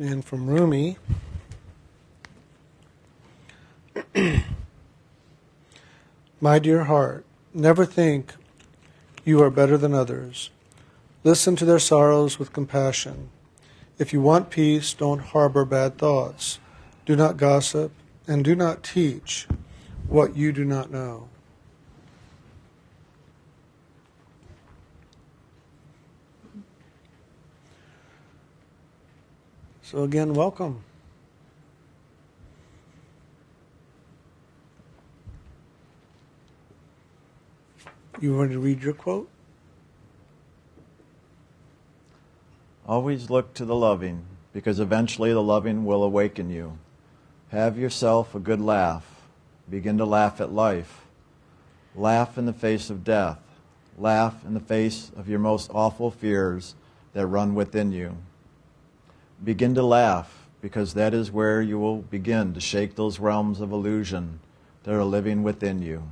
and from Rumi. My dear heart, never think you are better than others. Listen to their sorrows with compassion. If you want peace, don't harbor bad thoughts. Do not gossip, and do not teach what you do not know. So, again, welcome. You want to read your quote? Always look to the loving, because eventually the loving will awaken you. Have yourself a good laugh. Begin to laugh at life. Laugh in the face of death. Laugh in the face of your most awful fears that run within you. Begin to laugh, because that is where you will begin to shake those realms of illusion that are living within you.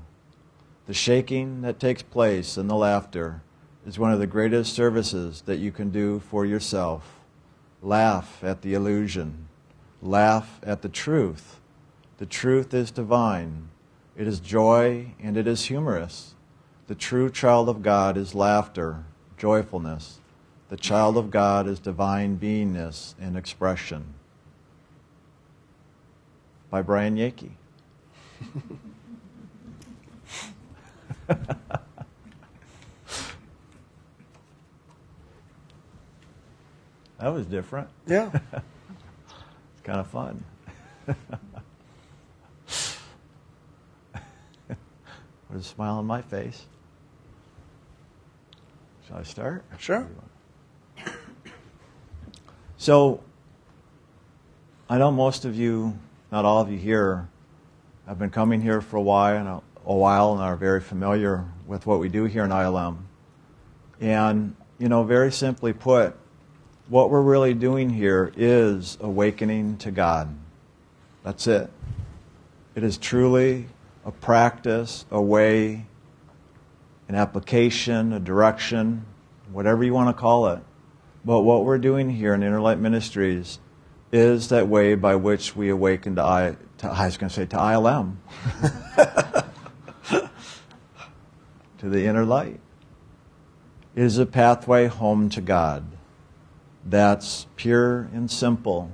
The shaking that takes place in the laughter is one of the greatest services that you can do for yourself. Laugh at the illusion. Laugh at the truth. The truth is divine. It is joy and it is humorous. The true child of God is laughter, joyfulness. The child of God is divine beingness and expression. By Brian Yakey. that was different. Yeah. it's kind of fun. With a smile on my face. Shall I start? Sure. So, I know most of you, not all of you here, have been coming here for a while, a while and are very familiar with what we do here in ILM. And, you know, very simply put, what we're really doing here is awakening to God. That's it. It is truly a practice, a way, an application, a direction, whatever you want to call it. But what we're doing here in Inner Light Ministries is that way by which we awaken to I, to, I was going to say to ILM. to the inner light. It is a pathway home to God. That's pure and simple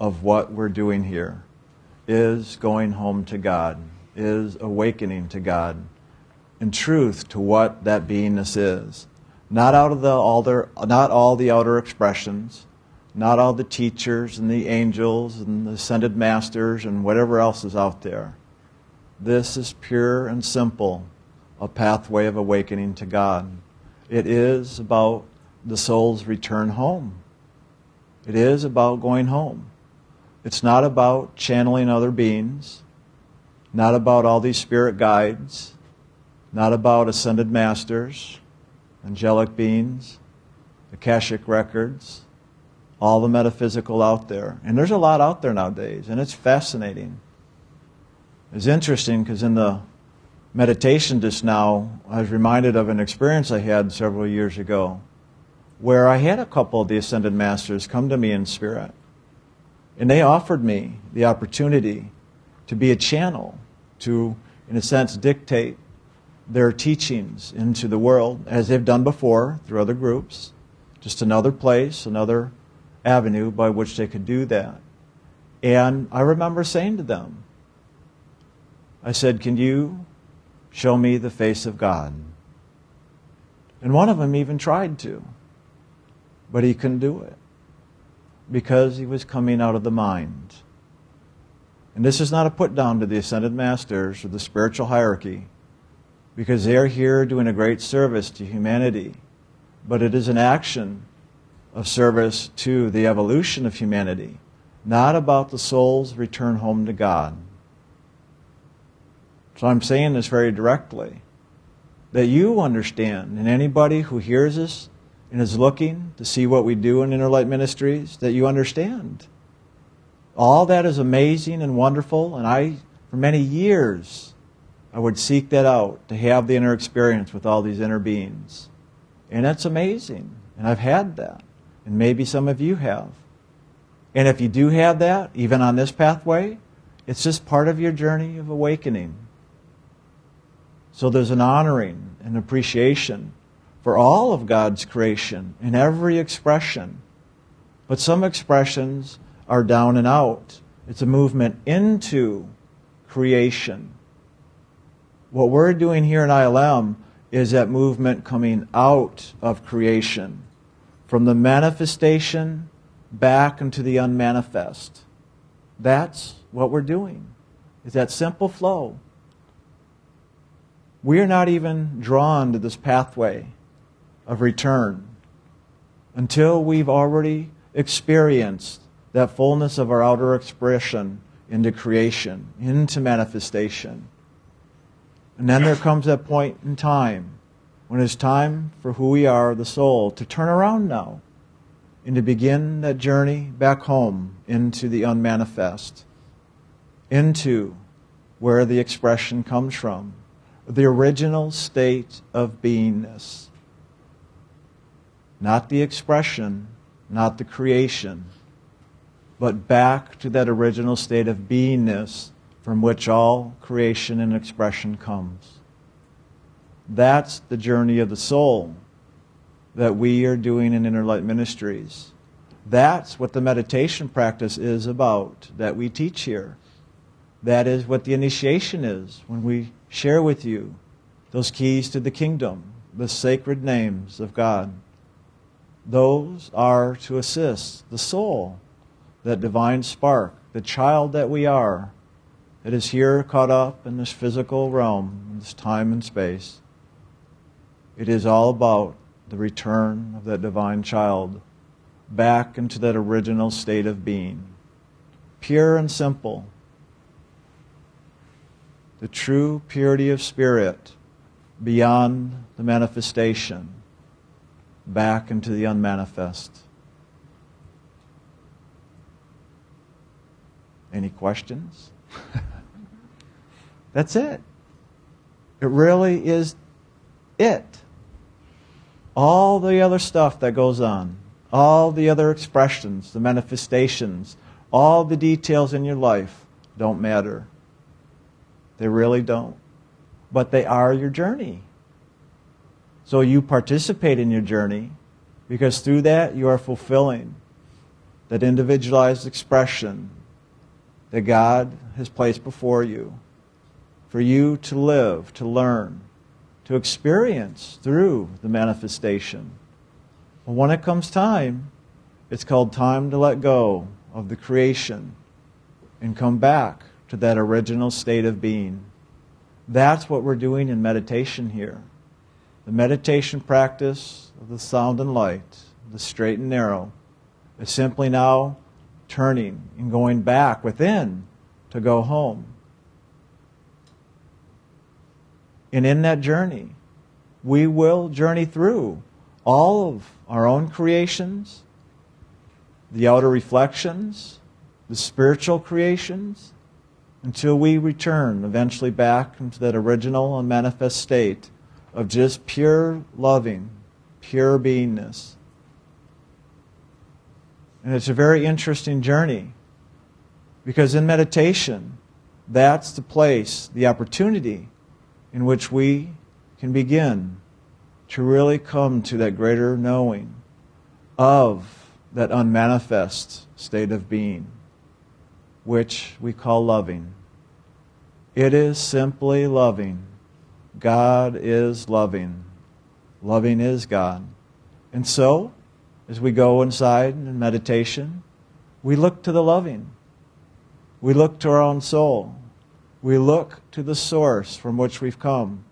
of what we're doing here. Is going home to God, is awakening to God, in truth to what that beingness is. Not out of the altar, not all the outer expressions, not all the teachers and the angels and the ascended masters and whatever else is out there. This is pure and simple a pathway of awakening to God. It is about the soul's return home. It is about going home. It's not about channeling other beings, not about all these spirit guides, not about ascended masters, angelic beings, Akashic records, all the metaphysical out there. And there's a lot out there nowadays, and it's fascinating. It's interesting because in the meditation just now, I was reminded of an experience I had several years ago where I had a couple of the Ascended Masters come to me in spirit. And they offered me the opportunity to be a channel, to, in a sense, dictate their teachings into the world, as they've done before through other groups. Just another place, another avenue by which they could do that. And I remember saying to them, I said, Can you Show me the face of God. And one of them even tried to, but he couldn't do it because he was coming out of the mind. And this is not a put down to the ascended masters or the spiritual hierarchy because they are here doing a great service to humanity, but it is an action of service to the evolution of humanity, not about the soul's return home to God. So I'm saying this very directly that you understand, and anybody who hears us and is looking to see what we do in Inner Light Ministries, that you understand. All that is amazing and wonderful, and I, for many years, I would seek that out to have the inner experience with all these inner beings. And that's amazing, and I've had that, and maybe some of you have. And if you do have that, even on this pathway, it's just part of your journey of awakening. So there's an honoring and appreciation for all of God's creation in every expression. But some expressions are down and out. It's a movement into creation. What we're doing here in ILM is that movement coming out of creation, from the manifestation back into the unmanifest. That's what we're doing. Is that simple flow. We are not even drawn to this pathway of return until we've already experienced that fullness of our outer expression into creation, into manifestation. And then there comes that point in time when it's time for who we are, the soul, to turn around now and to begin that journey back home into the unmanifest, into where the expression comes from, the original state of beingness. Not the expression, not the creation, but back to that original state of beingness from which all creation and expression comes. That's the journey of the soul that we are doing in Inner Light Ministries. That's what the meditation practice is about that we teach here. That is what the initiation is when we share with you those keys to the kingdom, the sacred names of God. Those are to assist the soul, that divine spark, the child that we are, that is here caught up in this physical realm, this time and space. It is all about the return of that divine child back into that original state of being. Pure and simple. The true purity of spirit beyond the manifestation, back into the unmanifest. Any questions? That's it. It really is it. All the other stuff that goes on, all the other expressions, the manifestations, all the details in your life don't matter. They really don't. But they are your journey. So you participate in your journey because through that you are fulfilling that individualized expression that God has placed before you for you to live, to learn, to experience through the manifestation. But when it comes time, it's called time to let go of the creation and come back to that original state of being. That's what we're doing in meditation here. The meditation practice of the sound and light, the straight and narrow, is simply now turning and going back within to go home. And in that journey, we will journey through all of our own creations, the outer reflections, the spiritual creations, until we return eventually back into that original unmanifest state of just pure loving, pure beingness. And it's a very interesting journey because in meditation, that's the place, the opportunity in which we can begin to really come to that greater knowing of that unmanifest state of being, which we call loving. It is simply loving. God is loving. Loving is God. And so, as we go inside in meditation, we look to the loving. We look to our own soul. We look to the source from which we've come.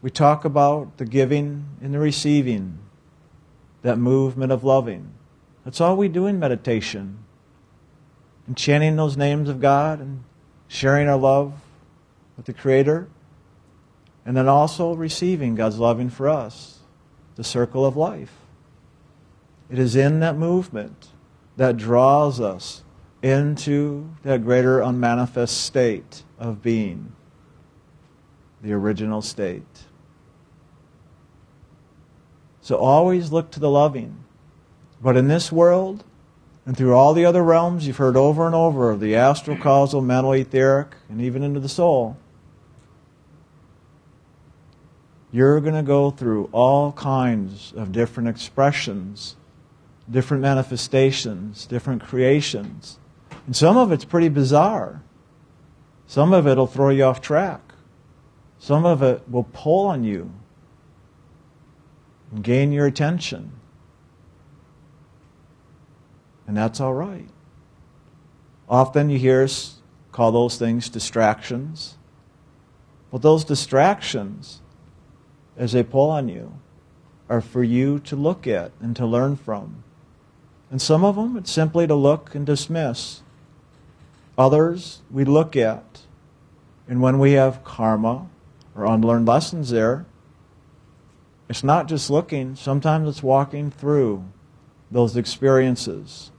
We talk about the giving and the receiving, that movement of loving. That's all we do in meditation. And chanting those names of God and sharing our love with the Creator, and then also receiving God's loving for us, the circle of life. It is in that movement that draws us into that greater unmanifest state of being, the original state. So always look to the loving. But in this world, and through all the other realms you've heard over and over of the astral, causal, mental, etheric, and even into the soul, you're going to go through all kinds of different expressions, different manifestations, different creations. And some of it's pretty bizarre. Some of it will throw you off track. Some of it will pull on you and gain your attention. And that's all right. Often you hear us call those things distractions. But those distractions, as they pull on you, are for you to look at and to learn from. And some of them, it's simply to look and dismiss. Others, we look at. And when we have karma or unlearned lessons there, it's not just looking, sometimes it's walking through those experiences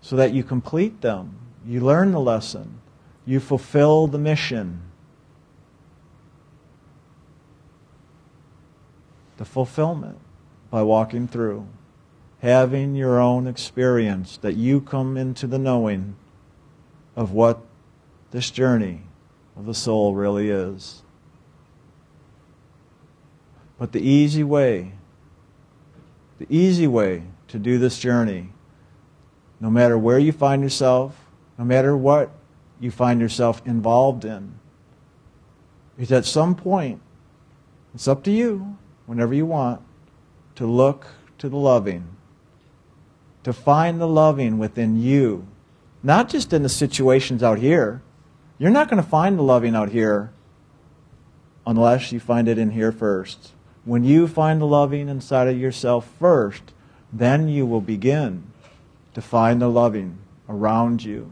so that you complete them. You learn the lesson. You fulfill the mission. The fulfillment by walking through, having your own experience, that you come into the knowing of what this journey of the soul really is. But the easy way, the easy way to do this journey no matter where you find yourself, no matter what you find yourself involved in, is at some point, it's up to you, whenever you want, to look to the loving, to find the loving within you, not just in the situations out here. You're not going to find the loving out here unless you find it in here first. When you find the loving inside of yourself first, then you will begin to find the loving around you.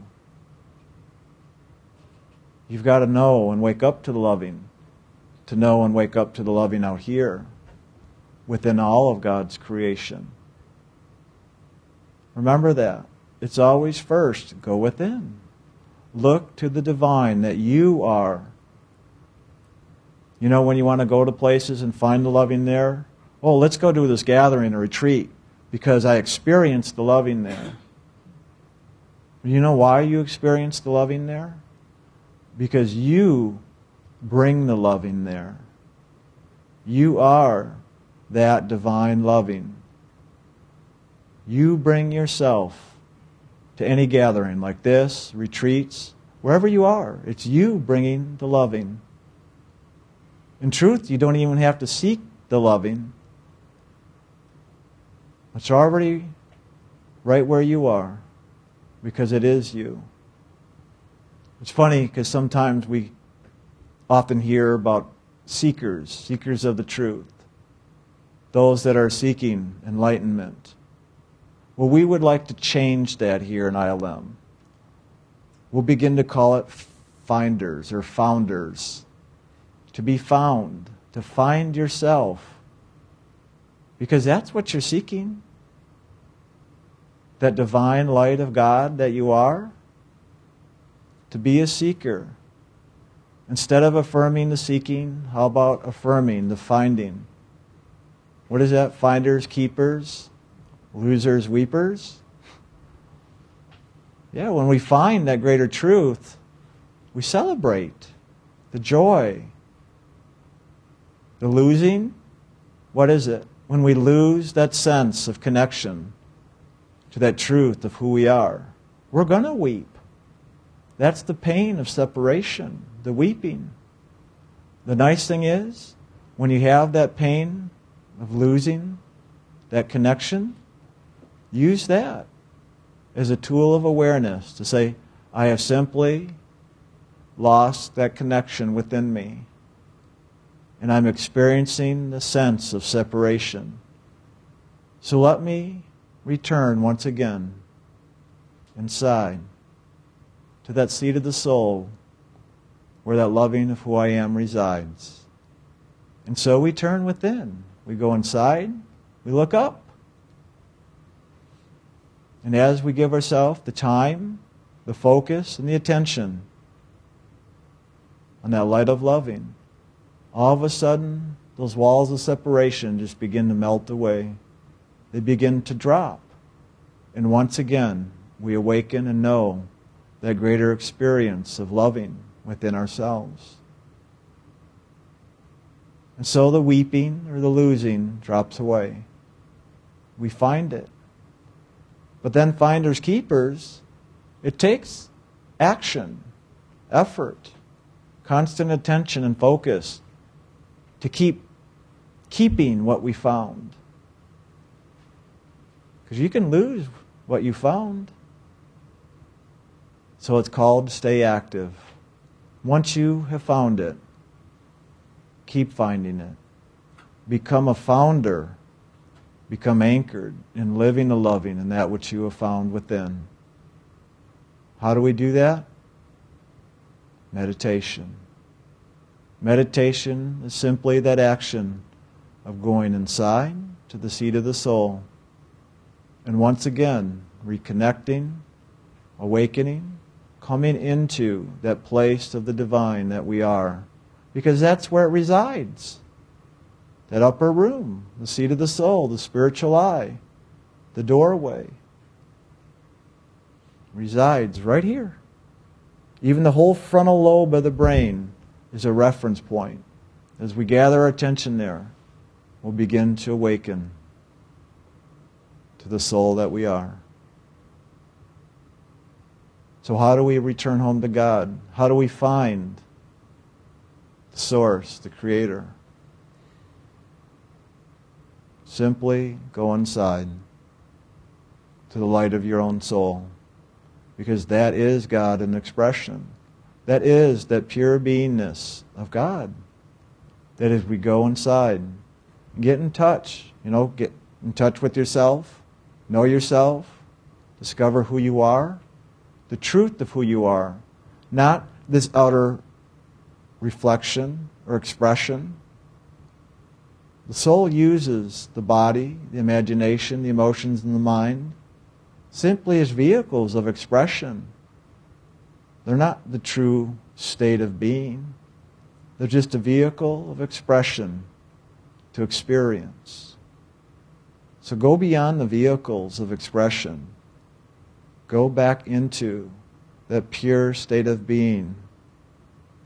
You've got to know and wake up to the loving, to know and wake up to the loving out here within all of God's creation. Remember that. It's always first go within. Look to the divine that you are. You know, when you want to go to places and find the loving there, oh, let's go to this gathering or retreat because I experienced the loving there. You know why you experience the loving there? Because you bring the loving there. You are that divine loving. You bring yourself to any gathering like this, retreats, wherever you are. It's you bringing the loving. In truth, you don't even have to seek the loving. It's already right where you are because it is you. It's funny because sometimes we often hear about seekers, seekers of the truth, those that are seeking enlightenment. Well, we would like to change that here in ILM. We'll begin to call it finders or founders. To be found, to find yourself. Because that's what you're seeking that divine light of God that you are? To be a seeker. Instead of affirming the seeking, how about affirming the finding? What is that? Finders, keepers, losers, weepers? Yeah, when we find that greater truth, we celebrate the joy. The losing, what is it? When we lose that sense of connection to that truth of who we are, we're going to weep. That's the pain of separation, the weeping. The nice thing is, when you have that pain of losing that connection, use that as a tool of awareness to say, I have simply lost that connection within me. And I'm experiencing the sense of separation. So let me return once again inside to that seat of the soul where that loving of who I am resides. And so we turn within. We go inside, we look up. And as we give ourselves the time, the focus, and the attention on that light of loving, all of a sudden, those walls of separation just begin to melt away they begin to drop And once again, we awaken and know that greater experience of loving within ourselves. And so the weeping or the losing drops away. We find it. But then, finders keepers, it takes action, effort, constant attention and focus to keep keeping what we found. Because you can lose what you found. So it's called stay active. Once you have found it, keep finding it. Become a founder. Become anchored in living the loving in that which you have found within. How do we do that? Meditation. Meditation is simply that action of going inside to the seat of the soul and once again reconnecting, awakening, coming into that place of the divine that we are. Because that's where it resides. That upper room, the seat of the soul, the spiritual eye, the doorway, resides right here. Even the whole frontal lobe of the brain is a reference point. As we gather our attention there, we'll begin to awaken to the soul that we are. So, how do we return home to God? How do we find the source, the creator? Simply go inside to the light of your own soul. Because that is God in expression. That is that pure beingness of God. That as we go inside, get in touch, you know, get in touch with yourself, know yourself, discover who you are, the truth of who you are, not this outer reflection or expression. The soul uses the body, the imagination, the emotions, and the mind simply as vehicles of expression. They're not the true state of being. They're just a vehicle of expression to experience. So go beyond the vehicles of expression. Go back into that pure state of being,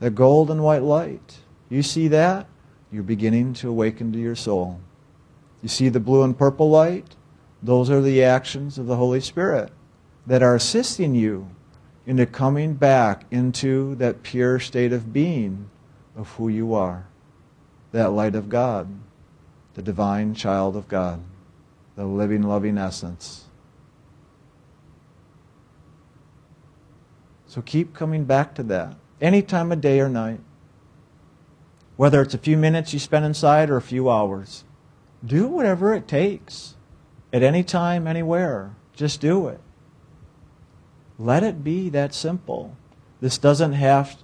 that gold and white light. You see that? You're beginning to awaken to your soul. You see the blue and purple light? Those are the actions of the Holy Spirit that are assisting you into coming back into that pure state of being of who you are, that light of God, the divine child of God, the living, loving essence. So keep coming back to that any time of day or night. Whether it's a few minutes you spend inside or a few hours, do whatever it takes at any time, anywhere. Just do it. Let it be that simple. This doesn't have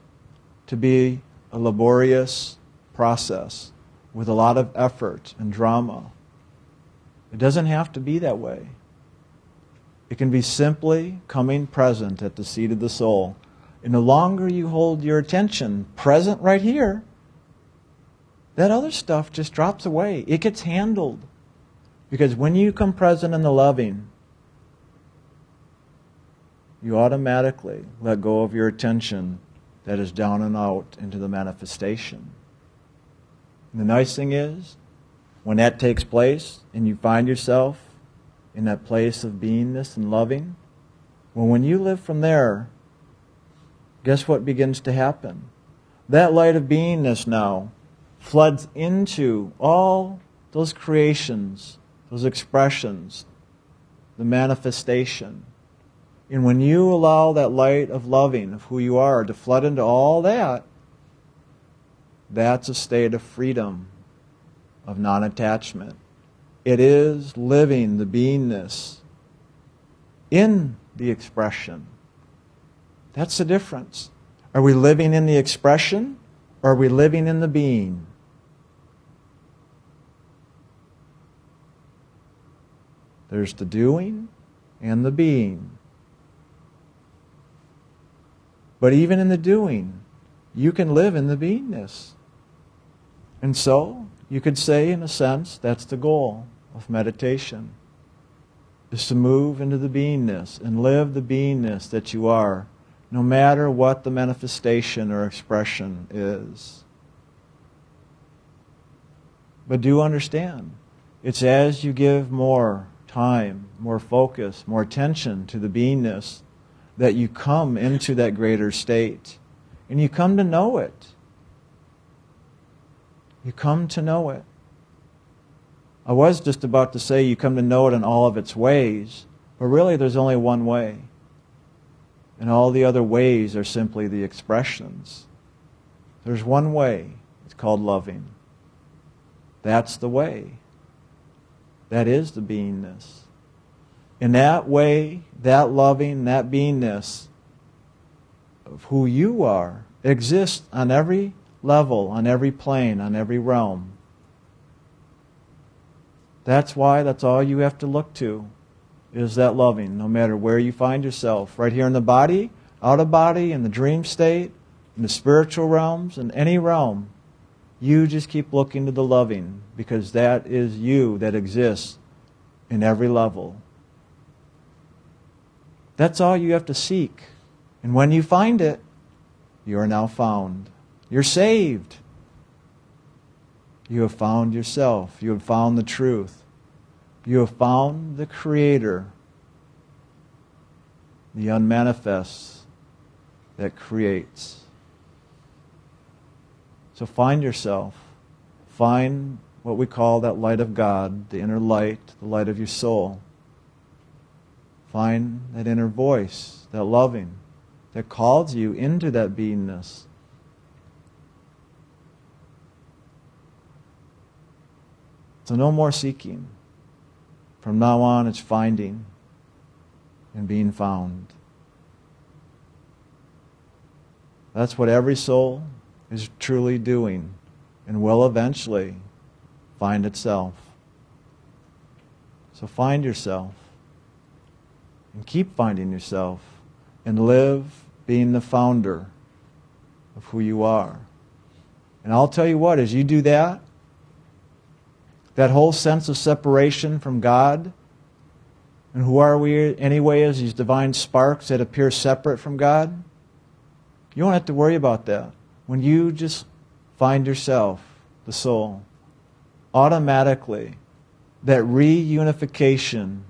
to be a laborious process with a lot of effort and drama. It doesn't have to be that way. It can be simply coming present at the seat of the soul. And the longer you hold your attention present right here, that other stuff just drops away. It gets handled. Because when you come present in the loving, you automatically let go of your attention that is down and out into the manifestation. And the nice thing is, when that takes place and you find yourself in that place of beingness and loving, well, when you live from there, guess what begins to happen? That light of beingness now floods into all those creations those expressions, the manifestation. And when you allow that light of loving, of who you are, to flood into all that, that's a state of freedom, of non attachment. It is living the beingness in the expression. That's the difference. Are we living in the expression or are we living in the being? There's the doing and the being. But even in the doing, you can live in the beingness. And so, you could say, in a sense, that's the goal of meditation. is to move into the beingness and live the beingness that you are, no matter what the manifestation or expression is. But do understand, it's as you give more time, more focus, more attention to the beingness that you come into that greater state. And you come to know it. You come to know it. I was just about to say you come to know it in all of its ways, but really there's only one way. And all the other ways are simply the expressions. There's one way. It's called loving. That's the way. That is the beingness. In that way, that loving, that beingness of who you are exists on every level, on every plane, on every realm. That's why that's all you have to look to is that loving, no matter where you find yourself, right here in the body, out of body, in the dream state, in the spiritual realms, in any realm. You just keep looking to the loving because that is you that exists in every level. That's all you have to seek. And when you find it, you are now found. You're saved. You have found yourself. You have found the truth. You have found the Creator, the unmanifest that creates. So find yourself. Find what we call that light of God, the inner light, the light of your soul. Find that inner voice, that loving, that calls you into that beingness. So no more seeking. From now on, it's finding and being found. That's what every soul is truly doing and will eventually find itself. So find yourself and keep finding yourself and live being the founder of who you are. And I'll tell you what, as you do that, that whole sense of separation from God. And who are we anyway as these divine sparks that appear separate from God? You don't have to worry about that. When you just find yourself, the soul, automatically that reunification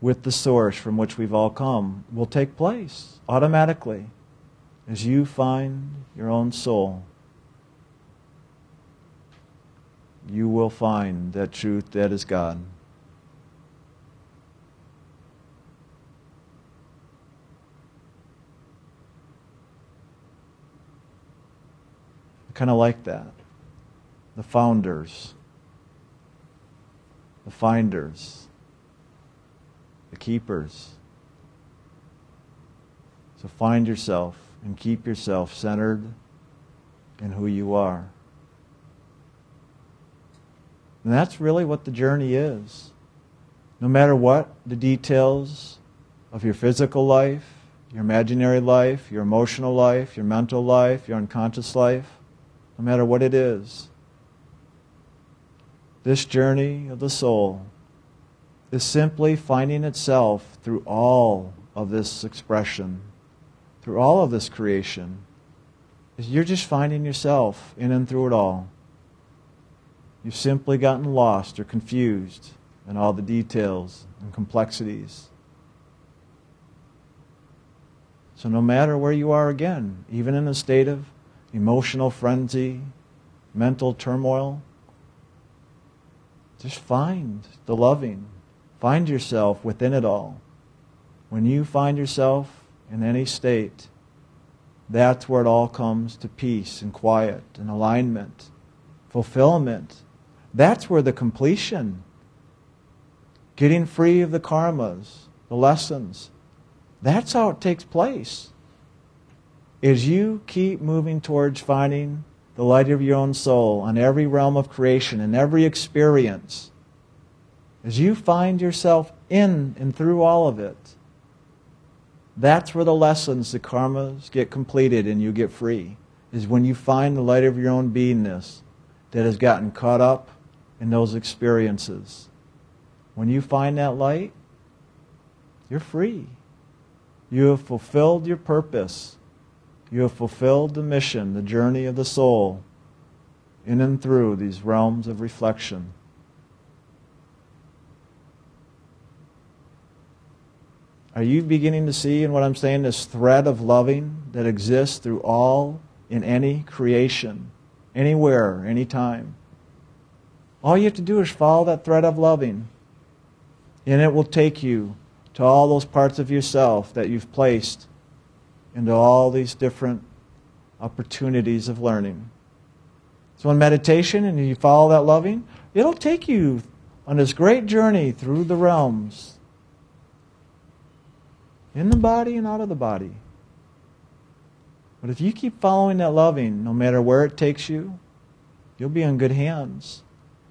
with the source from which we've all come will take place automatically as you find your own soul. you will find that truth that is God. I kind of like that. The founders, the finders, the keepers. So find yourself and keep yourself centered in who you are. And that's really what the journey is. No matter what the details of your physical life, your imaginary life, your emotional life, your mental life, your unconscious life, no matter what it is, this journey of the soul is simply finding itself through all of this expression, through all of this creation. You're just finding yourself in and through it all. You've simply gotten lost or confused in all the details and complexities. So, no matter where you are again, even in a state of emotional frenzy, mental turmoil, just find the loving. Find yourself within it all. When you find yourself in any state, that's where it all comes to peace and quiet and alignment, fulfillment, that's where the completion, getting free of the karmas, the lessons, that's how it takes place. As you keep moving towards finding the light of your own soul on every realm of creation and every experience, as you find yourself in and through all of it, that's where the lessons, the karmas get completed and you get free. Is when you find the light of your own beingness that has gotten caught up in those experiences. When you find that light, you're free. You have fulfilled your purpose. You have fulfilled the mission, the journey of the soul in and through these realms of reflection. Are you beginning to see in what I'm saying this thread of loving that exists through all in any creation, anywhere, anytime? All you have to do is follow that thread of loving, and it will take you to all those parts of yourself that you've placed into all these different opportunities of learning. So, in meditation, and you follow that loving, it'll take you on this great journey through the realms in the body and out of the body. But if you keep following that loving, no matter where it takes you, you'll be in good hands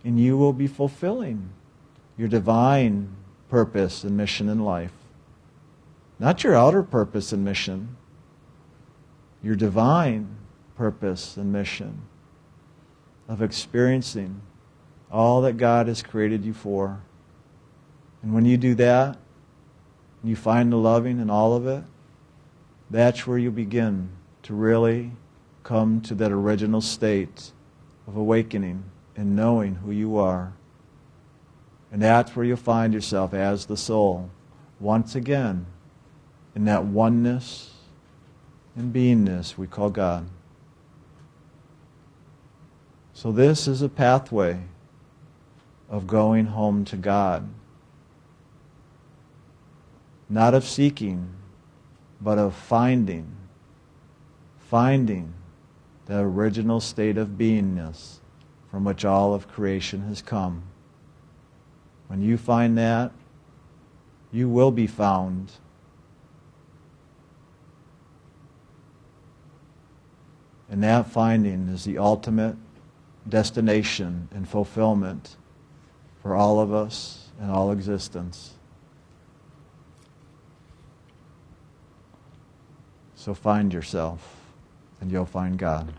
and you will be fulfilling your divine purpose and mission in life. Not your outer purpose and mission, your divine purpose and mission of experiencing all that God has created you for. And when you do that, and you find the loving in all of it, that's where you begin to really come to that original state of awakening and knowing who you are. And that's where you'll find yourself as the soul, once again, in that oneness and beingness we call God. So, this is a pathway of going home to God not of seeking, but of finding, finding the original state of beingness from which all of creation has come. When you find that, you will be found. And that finding is the ultimate destination and fulfillment for all of us and all existence. So find yourself, and you'll find God.